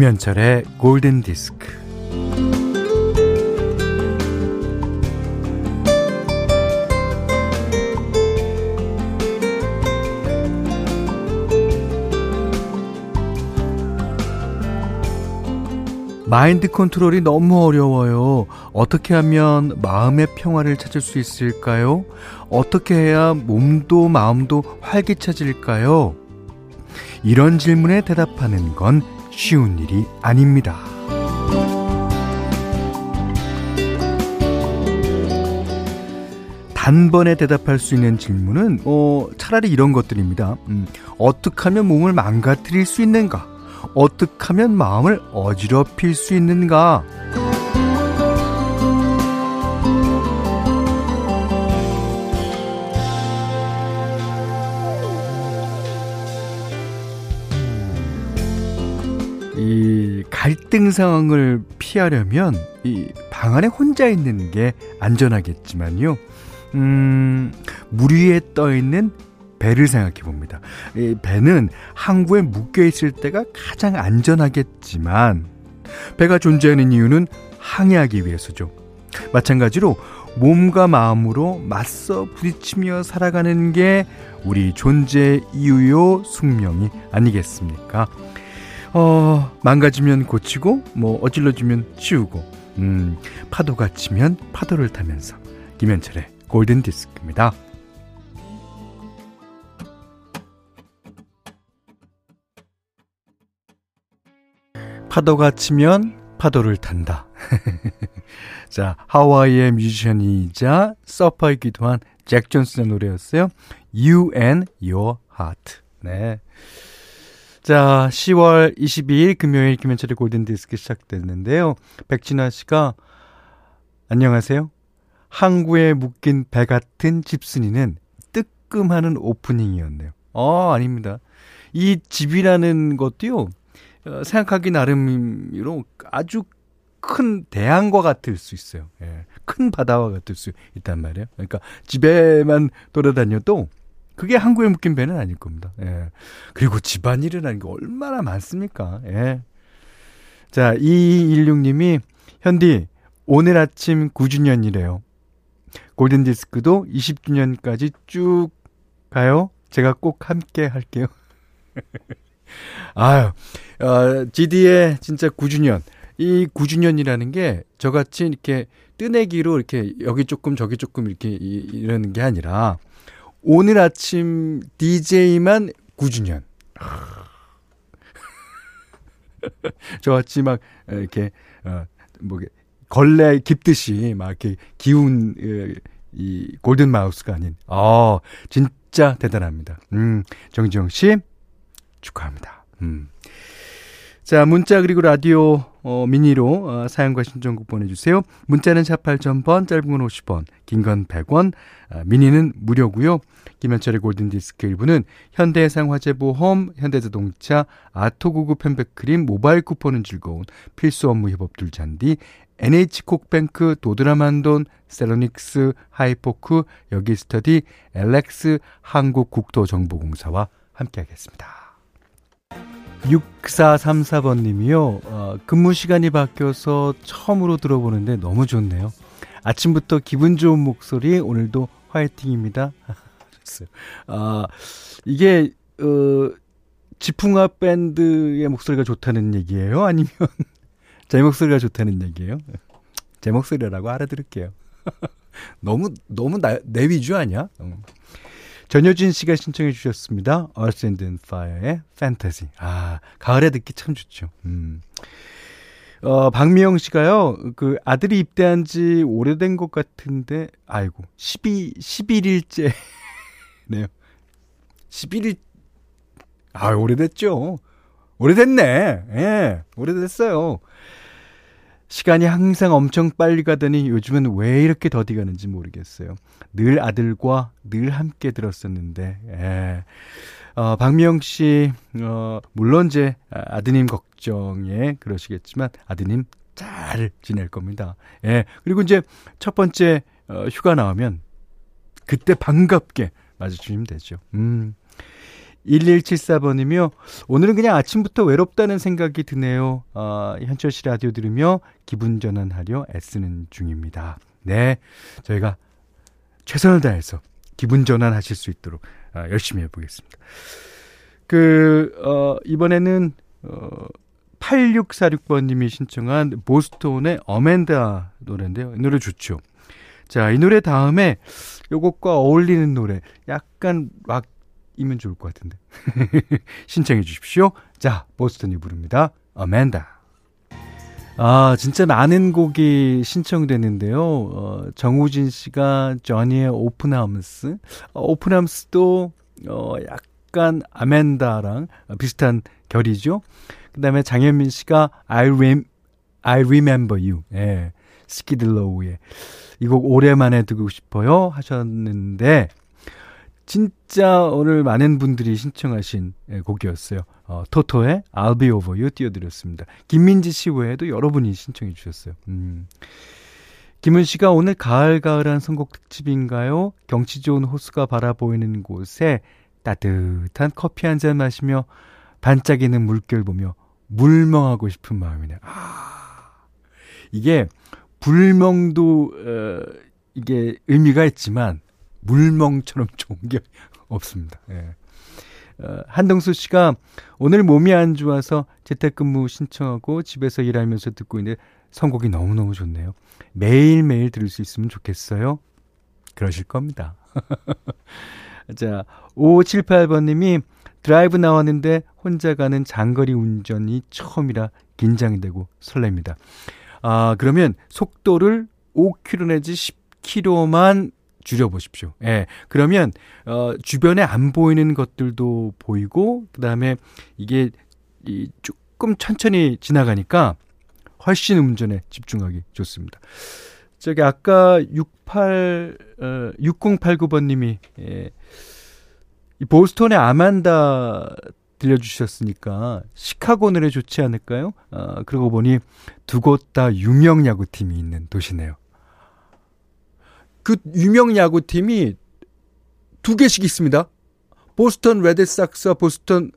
김현철의 골든 디스크. 마인드 컨트롤이 너무 어려워요. 어떻게 하면 마음의 평화를 찾을 수 있을까요? 어떻게 해야 몸도 마음도 활기차질까요? 이런 질문에 대답하는 건 쉬운 일이 아닙니다. 단번에 대답할 수 있는 질문은 어, 차라리 이런 것들입니다. 음, 어떻게 하면 몸을 망가뜨릴 수 있는가? 어떻게 하면 마음을 어지럽힐 수 있는가? 이 갈등 상황을 피하려면 이 방 안에 혼자 있는 게 안전하겠지만요. 음, 물 위에 떠 있는 배를 생각해 봅니다. 이 배는 항구에 묶여 있을 때가 가장 안전하겠지만 배가 존재하는 이유는 항해하기 위해서죠. 마찬가지로 몸과 마음으로 맞서 부딪히며 살아가는 게 우리 존재의 이유요 숙명이 아니겠습니까? 어, 망가지면 고치고, 뭐, 어질러지면 치우고, 음, 파도가 치면 파도를 타면서. 김현철의 골든 디스크입니다. 파도가 치면 파도를 탄다. 자, 하와이의 뮤지션이자 서퍼이기도 한 잭 존슨의 노래였어요. You and Your Heart. 네. 자, 10월 22일 금요일 김현철의 골든디스크 시작됐는데요. 백진아 씨가 안녕하세요. 항구에 묶인 배 같은 집순이는 뜨끔하는 오프닝이었네요. 어, 아닙니다. 이 집이라는 것도요. 어, 생각하기 나름으로 아주 큰 대양과 같을 수 있어요. 예. 큰 바다와 같을 수 있단 말이에요. 그러니까 집에만 돌아다녀도 그게 항구에 묶인 배는 아닐 겁니다. 예. 그리고 집안일이라는 게 얼마나 많습니까? 예. 자, 2216님이 현디 오늘 아침 9주년이래요. 골든 디스크도 20주년까지 쭉 가요. 제가 꼭 함께 할게요. 아유, 어, GD의 진짜 9주년. 이 9주년이라는 게 저같이 이렇게 뜨내기로 이렇게 여기 조금 저기 조금 이렇게 이러는 게 아니라 오늘 아침 DJ만 9주년. 저같이 막 이렇게 어 뭐 걸레 깊듯이 막 이렇게 기운 이 골든 마우스가 아닌 어 진짜 대단합니다. 음 정지영 씨 축하합니다. 음. 자, 문자 그리고 라디오 어, 미니로 어, 사연과 신청곡 보내주세요. 문자는 샵 8000번, 짧은 건 50원, 긴 건 100원, 어, 미니는 무료고요. 김현철의 골든디스크 일부는 현대해상화재보험, 현대자동차, 아토구구 펜백크림, 모바일 쿠폰은 즐거운 필수 업무 협업 둘잔디, NH콕뱅크, 도드라만돈, 세로닉스, 하이포크, 여기스터디, 엘렉스, 한국국토정보공사와 함께하겠습니다. 6434번 님이요. 어, 근무 시간이 바뀌어서 처음으로 들어보는데 너무 좋네요. 아침부터 기분 좋은 목소리 오늘도 화이팅입니다. 좋어요. 아 이게 어, 지풍아 밴드의 목소리가 좋다는 얘기예요? 아니면 제 목소리가 좋다는 얘기예요? 제 목소리라고 알아들을게요. 너무 너무 나, 내 위주 아니야? 어. 전효진 씨가 신청해 주셨습니다. Earth and Fire의 Fantasy. 아, 가을에 듣기 참 좋죠. 음. 어, 박미영 씨가요, 그 아들이 입대한 지 오래된 것 같은데, 아이고, 12, 11일째. 네요. 11일, 아, 오래됐죠. 오래됐네. 예, 오래됐어요. 시간이 항상 엄청 빨리 가더니 요즘은 왜 이렇게 더디 가는지 모르겠어요. 늘 아들과 늘 함께 들었었는데, 예. 어, 박미영 씨, 어, 물론 제 아드님 걱정에 그러시겠지만 아드님 잘 지낼 겁니다. 예. 그리고 이제 첫 번째 어, 휴가 나오면 그때 반갑게 맞아주시면 되죠. 음. 1174번이며, 오늘은 그냥 아침부터 외롭다는 생각이 드네요. 아, 현철 씨 라디오 들으며 기분 전환하려 애쓰는 중입니다. 네. 저희가 최선을 다해서 기분 전환하실 수 있도록 아, 열심히 해보겠습니다. 그, 어, 이번에는, 어, 8646번님이 신청한 보스톤의 어멘다 노래인데요. 이 노래 좋죠. 자, 이 노래 다음에 요것과 어울리는 노래, 약간 락 이면 좋을 것 같은데. 신청해 주십시오. 자, 보스턴이 부릅니다. 어멘다. 아, 진짜 많은 곡이 신청되는데요. 어, 정우진 씨가 저니의 오픈하우스. 어, 오픈하우스도, 어, 약간 아멘다랑 비슷한 결이죠. 그 다음에 장현민 씨가 I, rem, I remember you. 예. 스키들로우의. 이 곡 오랜만에 듣고 싶어요. 하셨는데, 진짜 오늘 많은 분들이 신청하신 예, 곡이었어요. 어, 토토의 I'll be over you 띄워드렸습니다. 김민지 씨 외에도 여러분이 신청해 주셨어요. 음. 김은 씨가 오늘 가을가을한 선곡 특집인가요? 경치 좋은 호수가 바라보이는 곳에 따뜻한 커피 한 잔 마시며 반짝이는 물결 보며 물멍하고 싶은 마음이네요. 아, 이게 불멍도 어, 이게 의미가 있지만 물멍처럼 좋은 게 없습니다. 예. 어, 한동수 씨가 오늘 몸이 안 좋아서 재택근무 신청하고 집에서 일하면서 듣고 있는데 선곡이 너무너무 좋네요. 매일매일 들을 수 있으면 좋겠어요. 그러실 겁니다. 자, 5578번님이 드라이브 나왔는데 혼자 가는 장거리 운전이 처음이라 긴장이 되고 설렙니다. 아, 그러면 속도를 5km 내지 10km만 줄여보십시오. 예. 그러면, 어, 주변에 안 보이는 것들도 보이고, 그 다음에 이게, 이, 조금 천천히 지나가니까 훨씬 운전에 집중하기 좋습니다. 저기, 아까 68, 어, 6089번님이, 예, 이 보스턴의 아만다 들려주셨으니까 시카고 노래 좋지 않을까요? 아, 그러고 보니 두 곳 다 유명 야구팀이 있는 도시네요. 그 유명 야구팀이 두 개씩 있습니다. 보스턴 레드삭스와 보스턴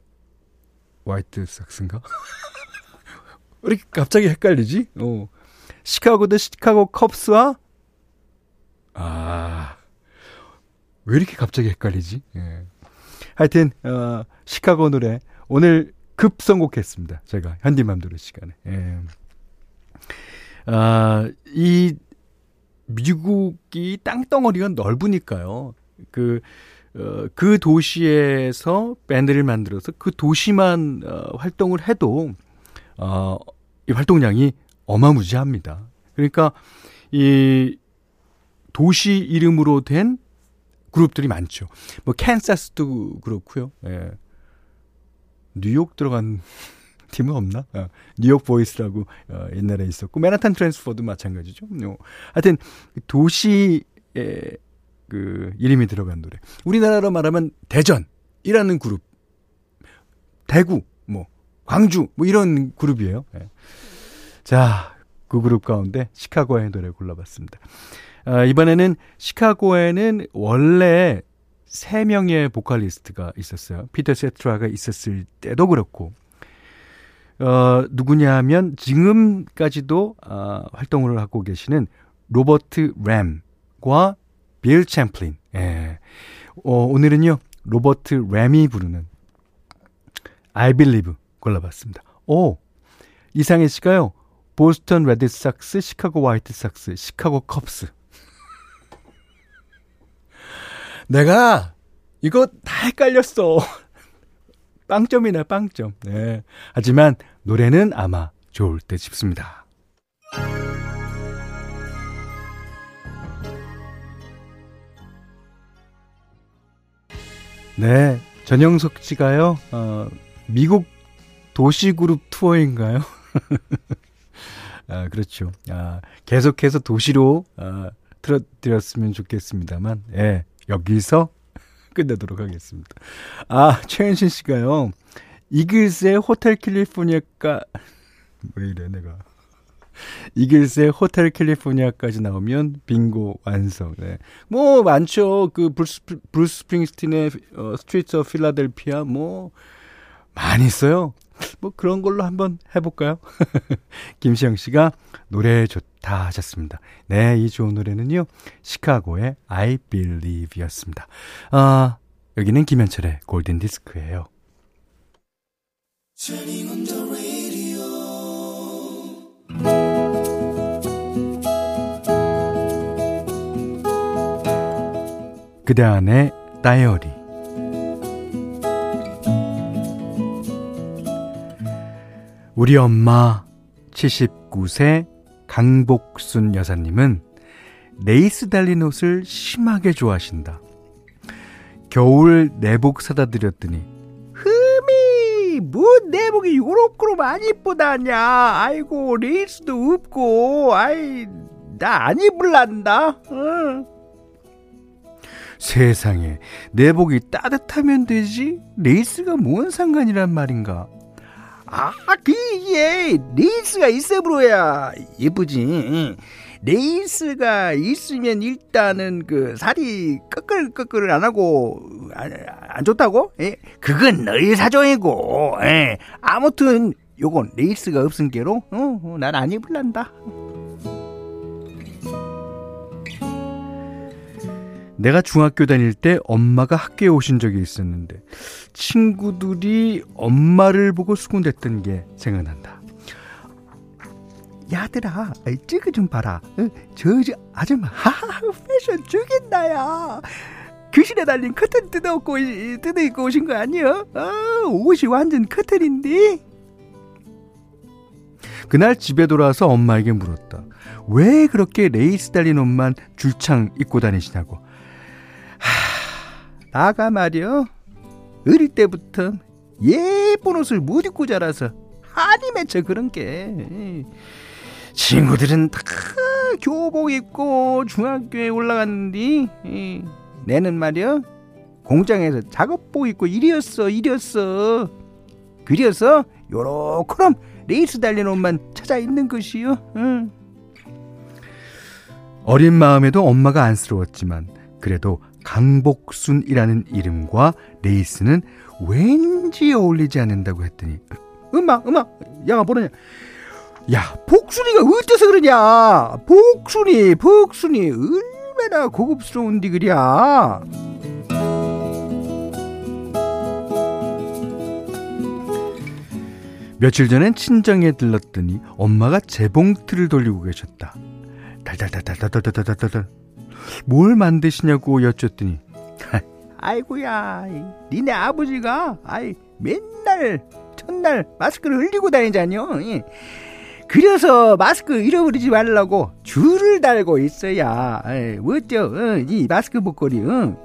화이트삭스인가? 왜 이렇게 갑자기 헷갈리지? 어. 시카고 대 시카고 컵스와 아. 왜 이렇게 갑자기 헷갈리지? 예. 하여튼 어, 시카고 노래 오늘 급 선곡했습니다. 제가 현디맘대로 시간에. 예. 아, 이 미국이 땅덩어리가 넓으니까요. 그, 어, 그 도시에서 밴드를 만들어서 그 도시만 어, 활동을 해도 어, 이 활동량이 어마무지합니다. 그러니까 이 도시 이름으로 된 그룹들이 많죠. 뭐 캔사스도 그렇고요. 예. 뉴욕 들어간 팀은 없나? 어, New York Voices라고 어, 옛날에 있었고 Manhattan Transfer도 마찬가지죠. 어, 하여튼 도시에 그 이름이 들어간 노래. 우리나라로 말하면 대전이라는 그룹, 대구, 뭐 광주, 뭐 이런 그룹이에요. 예. 자, 그 그룹 가운데 시카고의 노래 골라봤습니다. 아, 이번에는 시카고에는 원래 세 명의 보컬리스트가 있었어요. 피터 세테라가 있었을 때도 그렇고, 어, 누구냐 하면 지금까지도 어, 활동을 하고 계시는 로버트 램과 빌 챔플린. 예. 어, 오늘은요, 로버트 램이 부르는 I Believe 골라봤습니다. 오, 이상해 씨가요, 보스턴 레드삭스, 시카고 화이트삭스, 시카고 컵스. 내가 이거 다 헷갈렸어. 빵점이네, 빵점. 네. 하지만 노래는 아마 좋을 듯 싶습니다. 네. 전영석 씨가요, 어, 미국 도시그룹 투어인가요? 아, 그렇죠. 아, 계속해서 도시로, 아, 틀어드렸으면 좋겠습니다만, 예. 여기서 끝내도록 하겠습니다. 아, 최현신 씨가요. 이글스의 Hotel California가 왜 이래 내가 이글스의 Hotel California까지 나오면 빙고 완성. 네. 뭐 많죠. 그 브루스, 브루스 스프링스틴의 어, Streets of Philadelphia 뭐 많이 있어요. 뭐 그런 걸로 한번 해볼까요? 김시영 씨가 노래 좋 다 하셨습니다. 네, 이 좋은 노래는요. 시카고의 I Believe였습니다. 아, 여기는 김현철의 골든 디스크예요. 그대 안의 다이어리 우리 엄마 79세 강복순 여사님은 레이스 달린 옷을 심하게 좋아하신다. 겨울 내복 사다 드렸더니 흠이 뭐 내복이 요렇게로 많이 이쁘다냐? 아이고 레이스도 없고. 아이 나 안 입을란다. 응. 세상에 내복이 따뜻하면 되지? 레이스가 뭔 상관이란 말인가 아 그게 레이스가 있어브로야 예쁘지 레이스가 있으면 일단은 그 살이 끄끌끄끌 안 하고 안, 안 좋다고? 예? 그건 너희 사정이고 예. 아무튼 요건 레이스가 없은 게로 어, 어, 난안 입을란다 내가 중학교 다닐 때 엄마가 학교에 오신 적이 있었는데 친구들이 엄마를 보고 수군댔던 게 생각난다. 야들아, 쩌그 좀 봐라. 어, 저, 저 아줌마, 하하, 패션 죽인다야. 교실에 달린 커튼 뜯어놓고, 뜯어 입고 오신 거 아니야? 아, 옷이 완전 커튼인데? 그날 집에 돌아와서 엄마에게 물었다. 왜 그렇게 레이스 달린 옷만 줄창 입고 다니시냐고. 하, 나가 말이야. 어릴 때부터 예쁜 옷을 못 입고 자라서 한이 맺혀 그런 게. 친구들은 다 교복 입고 중학교에 올라갔는데 내는 말이야 공장에서 작업복 입고 이리였어 이리였어 그려서 요렇게럼 레이스 달린 옷만 찾아 입는 것이요 응. 어린 마음에도 엄마가 안쓰러웠지만 그래도 강복순이라는 이름과 레이스는 왠지 어울리지 않는다고 했더니 엄마 엄마 야가 뭐냐 야, 복순이가 어째서 그러냐? 복순이, 복순이, 얼마나 고급스러운디 그랴? 며칠 전엔 친정에 들렀더니 엄마가 재봉틀을 돌리고 계셨다. 달달달달달달달달달. 뭘 만드시냐고 여쭙더니 아이고야, 니네 아버지가 아이 맨날 첫날 마스크를 흘리고 다니자뇨. 그래서 마스크 잃어버리지 말라고 줄을 달고 있어야 어쩌 어, 이 마스크 목걸이 어.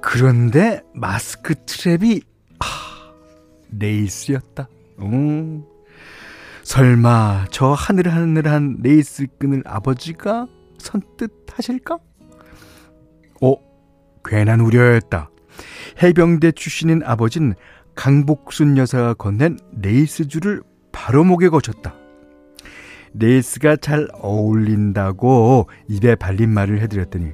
그런데 마스크 트랩이 하, 레이스였다 음. 설마 저 하늘하늘한 레이스 끈을 아버지가 선뜻 하실까? 어, 괜한 우려였다. 해병대 출신인 아버진 강복순 여사가 건넨 레이스 줄을 바로 목에 걸쳤다. 레이스가 잘 어울린다고 입에 발린 말을 해드렸더니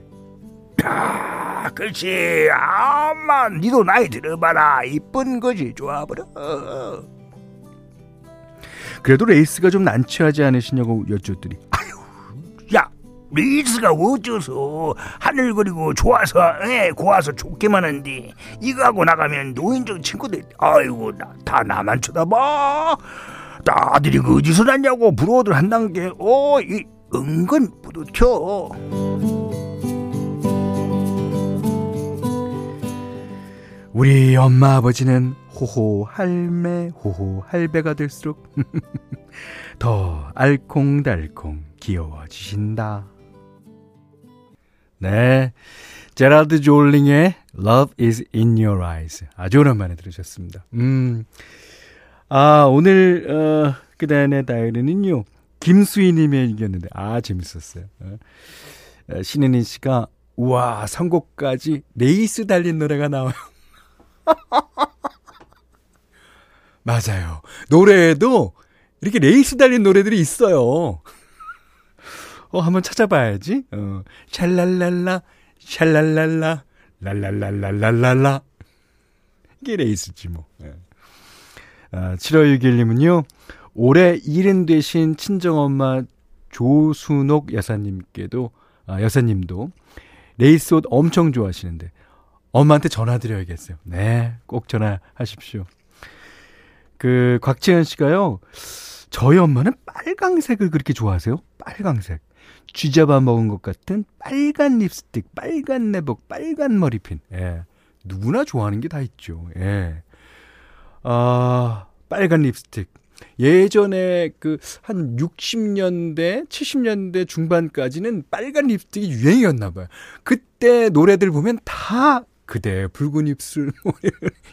야, 그렇지. 아마 니도 나이 들어봐라. 이쁜 거지. 좋아버려. 그래도 레이스가 좀 난처하지 않으시냐고 야, 레이스가 어째서 하늘거리고 좋아서 에, 고와서 좋게만 한디 이거 하고 나가면 노인정 친구들 아이고 나, 다 나만 쳐다봐 아들이 그 어디서 났냐고 부러워들 한다는 게, 어, 이 은근 뿌듯혀. 우리 엄마 아버지는 호호 할매 호호 할배가 될수록 더 알콩달콩 귀여워지신다. 네. 제라드 졸링의 Love is in your eyes. 아주 오랜만에 들으셨습니다. 음. 아, 오늘, 어, 그다음에 다이어리는요, 김수희님의 얘기였는데, 아, 재밌었어요. 어. 어, 신은희 씨가, 우와, 선곡까지 레이스 달린 노래가 나와요. 맞아요. 노래에도 이렇게 레이스 달린 노래들이 있어요. 어, 한번 찾아봐야지. 어, 샬랄랄라, 샬랄랄라, 랄랄랄랄랄랄라. 이게 레이스지, 뭐. 예. 아, 7561님은요, 올해 일흔 되신 친정엄마 조순옥 여사님께도, 아, 여사님도 레이스 옷 엄청 좋아하시는데, 엄마한테 전화드려야겠어요. 네, 꼭 전화하십시오. 그, 곽지현 씨가요, 저희 엄마는 빨강색을 그렇게 좋아하세요? 빨강색. 쥐잡아 먹은 것 같은 빨간 립스틱, 빨간 내복, 빨간 머리핀. 예. 누구나 좋아하는 게 다 있죠. 예. 아, 빨간 립스틱. 예전에 그 한 60년대, 70년대 중반까지는 빨간 립스틱이 유행이었나 봐요. 그때 노래들 보면 다 그대 붉은 입술 뭐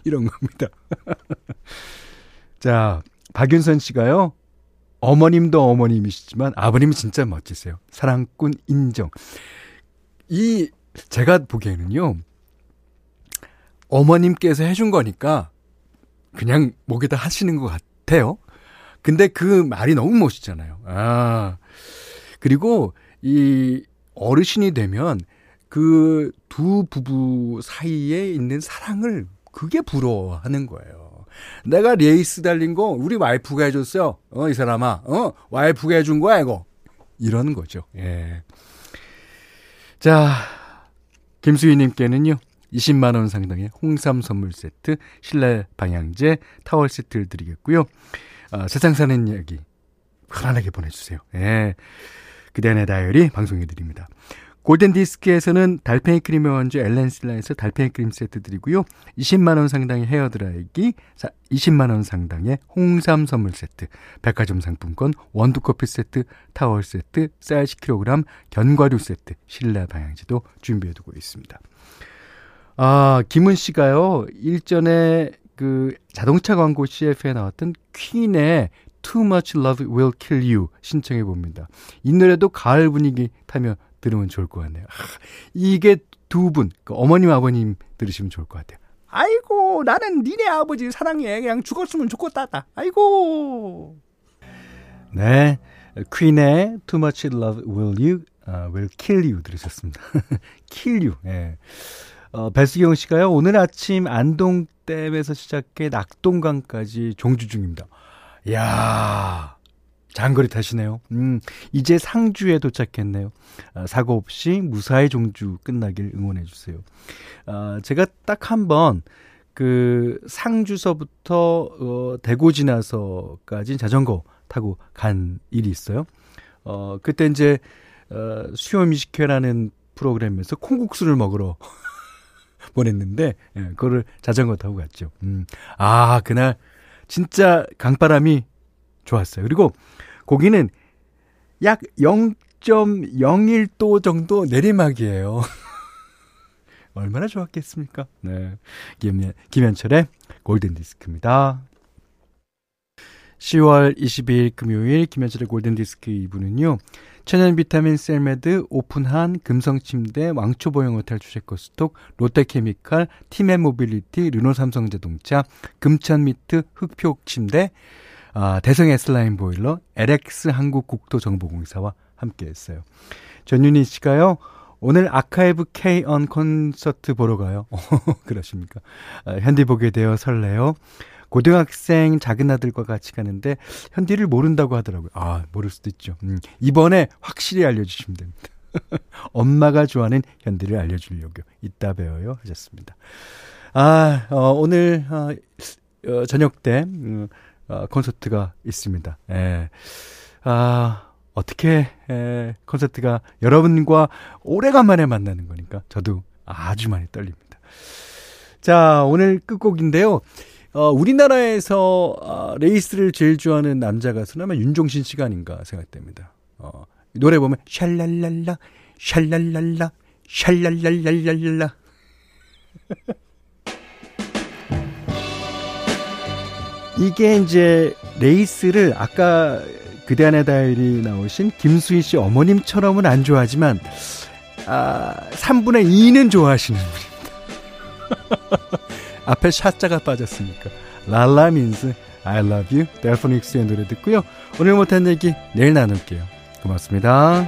이런 겁니다. 자, 박윤선 씨가요. 어머님도 어머님이시지만 아버님은 진짜 멋지세요. 사랑꾼 인정. 이 제가 보기에는요. 어머님께서 해준 거니까 그냥 목에다 하시는 것 같아요. 근데 그 말이 너무 멋있잖아요. 아. 그리고 이 어르신이 되면 그 두 부부 사이에 있는 사랑을 그게 부러워하는 거예요. 내가 레이스 달린 거 우리 와이프가 해줬어요. 어, 이 사람아. 어, 와이프가 해준 거야, 이거. 이러는 거죠. 예. 자, 김수희님께는요. 20만 원 상당의 홍삼 선물 세트, 실내 방향제, 타월 세트를 드리겠고요. 어, 세상 사는 이야기 편안하게 보내주세요. 예. 그대 안의 다이어리 방송해 드립니다. 골든디스크에서는 달팽이 크림의 원조 엘렌실라에서 달팽이 크림 세트 드리고요. 20만원 상당의 헤어드라이기, 20만원 상당의 홍삼 선물 세트, 백화점 상품권, 원두커피 세트, 타월 세트, 쌀 10kg, 견과류 세트, 실내 방향지도 준비해두고 있습니다. 아, 김은 씨가요, 일전에 그 자동차 광고 CF에 나왔던 퀸의 Too Much Love Will Kill You 신청해 봅니다. 이 노래도 가을 분위기 타며 들으면 좋을 것 같네요. 아, 이게 두 분, 그 어머님, 아버님 들으시면 좋을 것 같아요. 아이고, 나는 니네 아버지 사랑해. 그냥 죽었으면 좋겠다. 아이고. 네. 퀸의 Too Much Love Will You, uh, Will Kill You 들으셨습니다. Kill You. 예. 어, 배수경 씨가요, 오늘 아침 안동댐에서 시작해 낙동강까지 종주 중입니다. 이야, 장거리 타시네요. 음, 이제 상주에 도착했네요. 아, 사고 없이 무사히 종주 끝나길 응원해 주세요. 아, 제가 딱 한 번 그 상주서부터 어, 대구 지나서까지 자전거 타고 간 일이 있어요. 어, 그때 이제 어, 수요 미식회라는 프로그램에서 콩국수를 먹으러 보냈는데 예, 그거를 자전거 타고 갔죠. 음. 아, 그날 진짜 강바람이 좋았어요. 그리고 거기는 약 0.01도 정도 내리막이에요. 얼마나 좋았겠습니까? 네. 김현, 김현철의 골든디스크입니다. 10월 22일 금요일 김현철의 골든디스크 2부는요. 천연 비타민 셀메드, 오픈한 금성침대, 왕초보영호텔 주식코스톡, 롯데케미칼, 티맵 모빌리티, 르노삼성자동차, 금천미트, 흑표침대, 아, 대성 S라인 보일러, LX 한국국토정보공사와 함께 했어요. 전윤희 씨가요, 오늘 아카이브 K-on 콘서트 보러 가요. 그러십니까? 아, 현디 보게 되어 설레요. 고등학생 작은 아들과 같이 가는데 현디를 모른다고 하더라고요. 아, 모를 수도 있죠. 음, 이번에 확실히 알려주시면 됩니다. 엄마가 좋아하는 현디를 알려주려고 이따 배워요 하셨습니다. 아, 어, 오늘 어, 어, 저녁 때 음, 어, 콘서트가 있습니다. 예. 아, 어떻게 에, 콘서트가 여러분과 오래간만에 만나는 거니까 저도 아주 많이 떨립니다. 자, 오늘 끝곡인데요. 어, 우리나라에서 어, 레이스를 제일 좋아하는 남자 가수는 아마 윤종신 씨가 아닌가 생각됩니다. 어, 노래 보면 샬랄랄라 샬랄랄라 샬랄랄랄랄라 이게 이제 레이스를 아까 그대 안의 다이리 나오신 김수희 씨 어머님처럼은 안 좋아하지만 아 3분의 2는 좋아하시는 분입니다. 앞에 샤자가 빠졌으니까 랄라 민스 I love you. 델포닉스의 노래 듣고요. 오늘 못한 얘기 내일 나눌게요. 고맙습니다.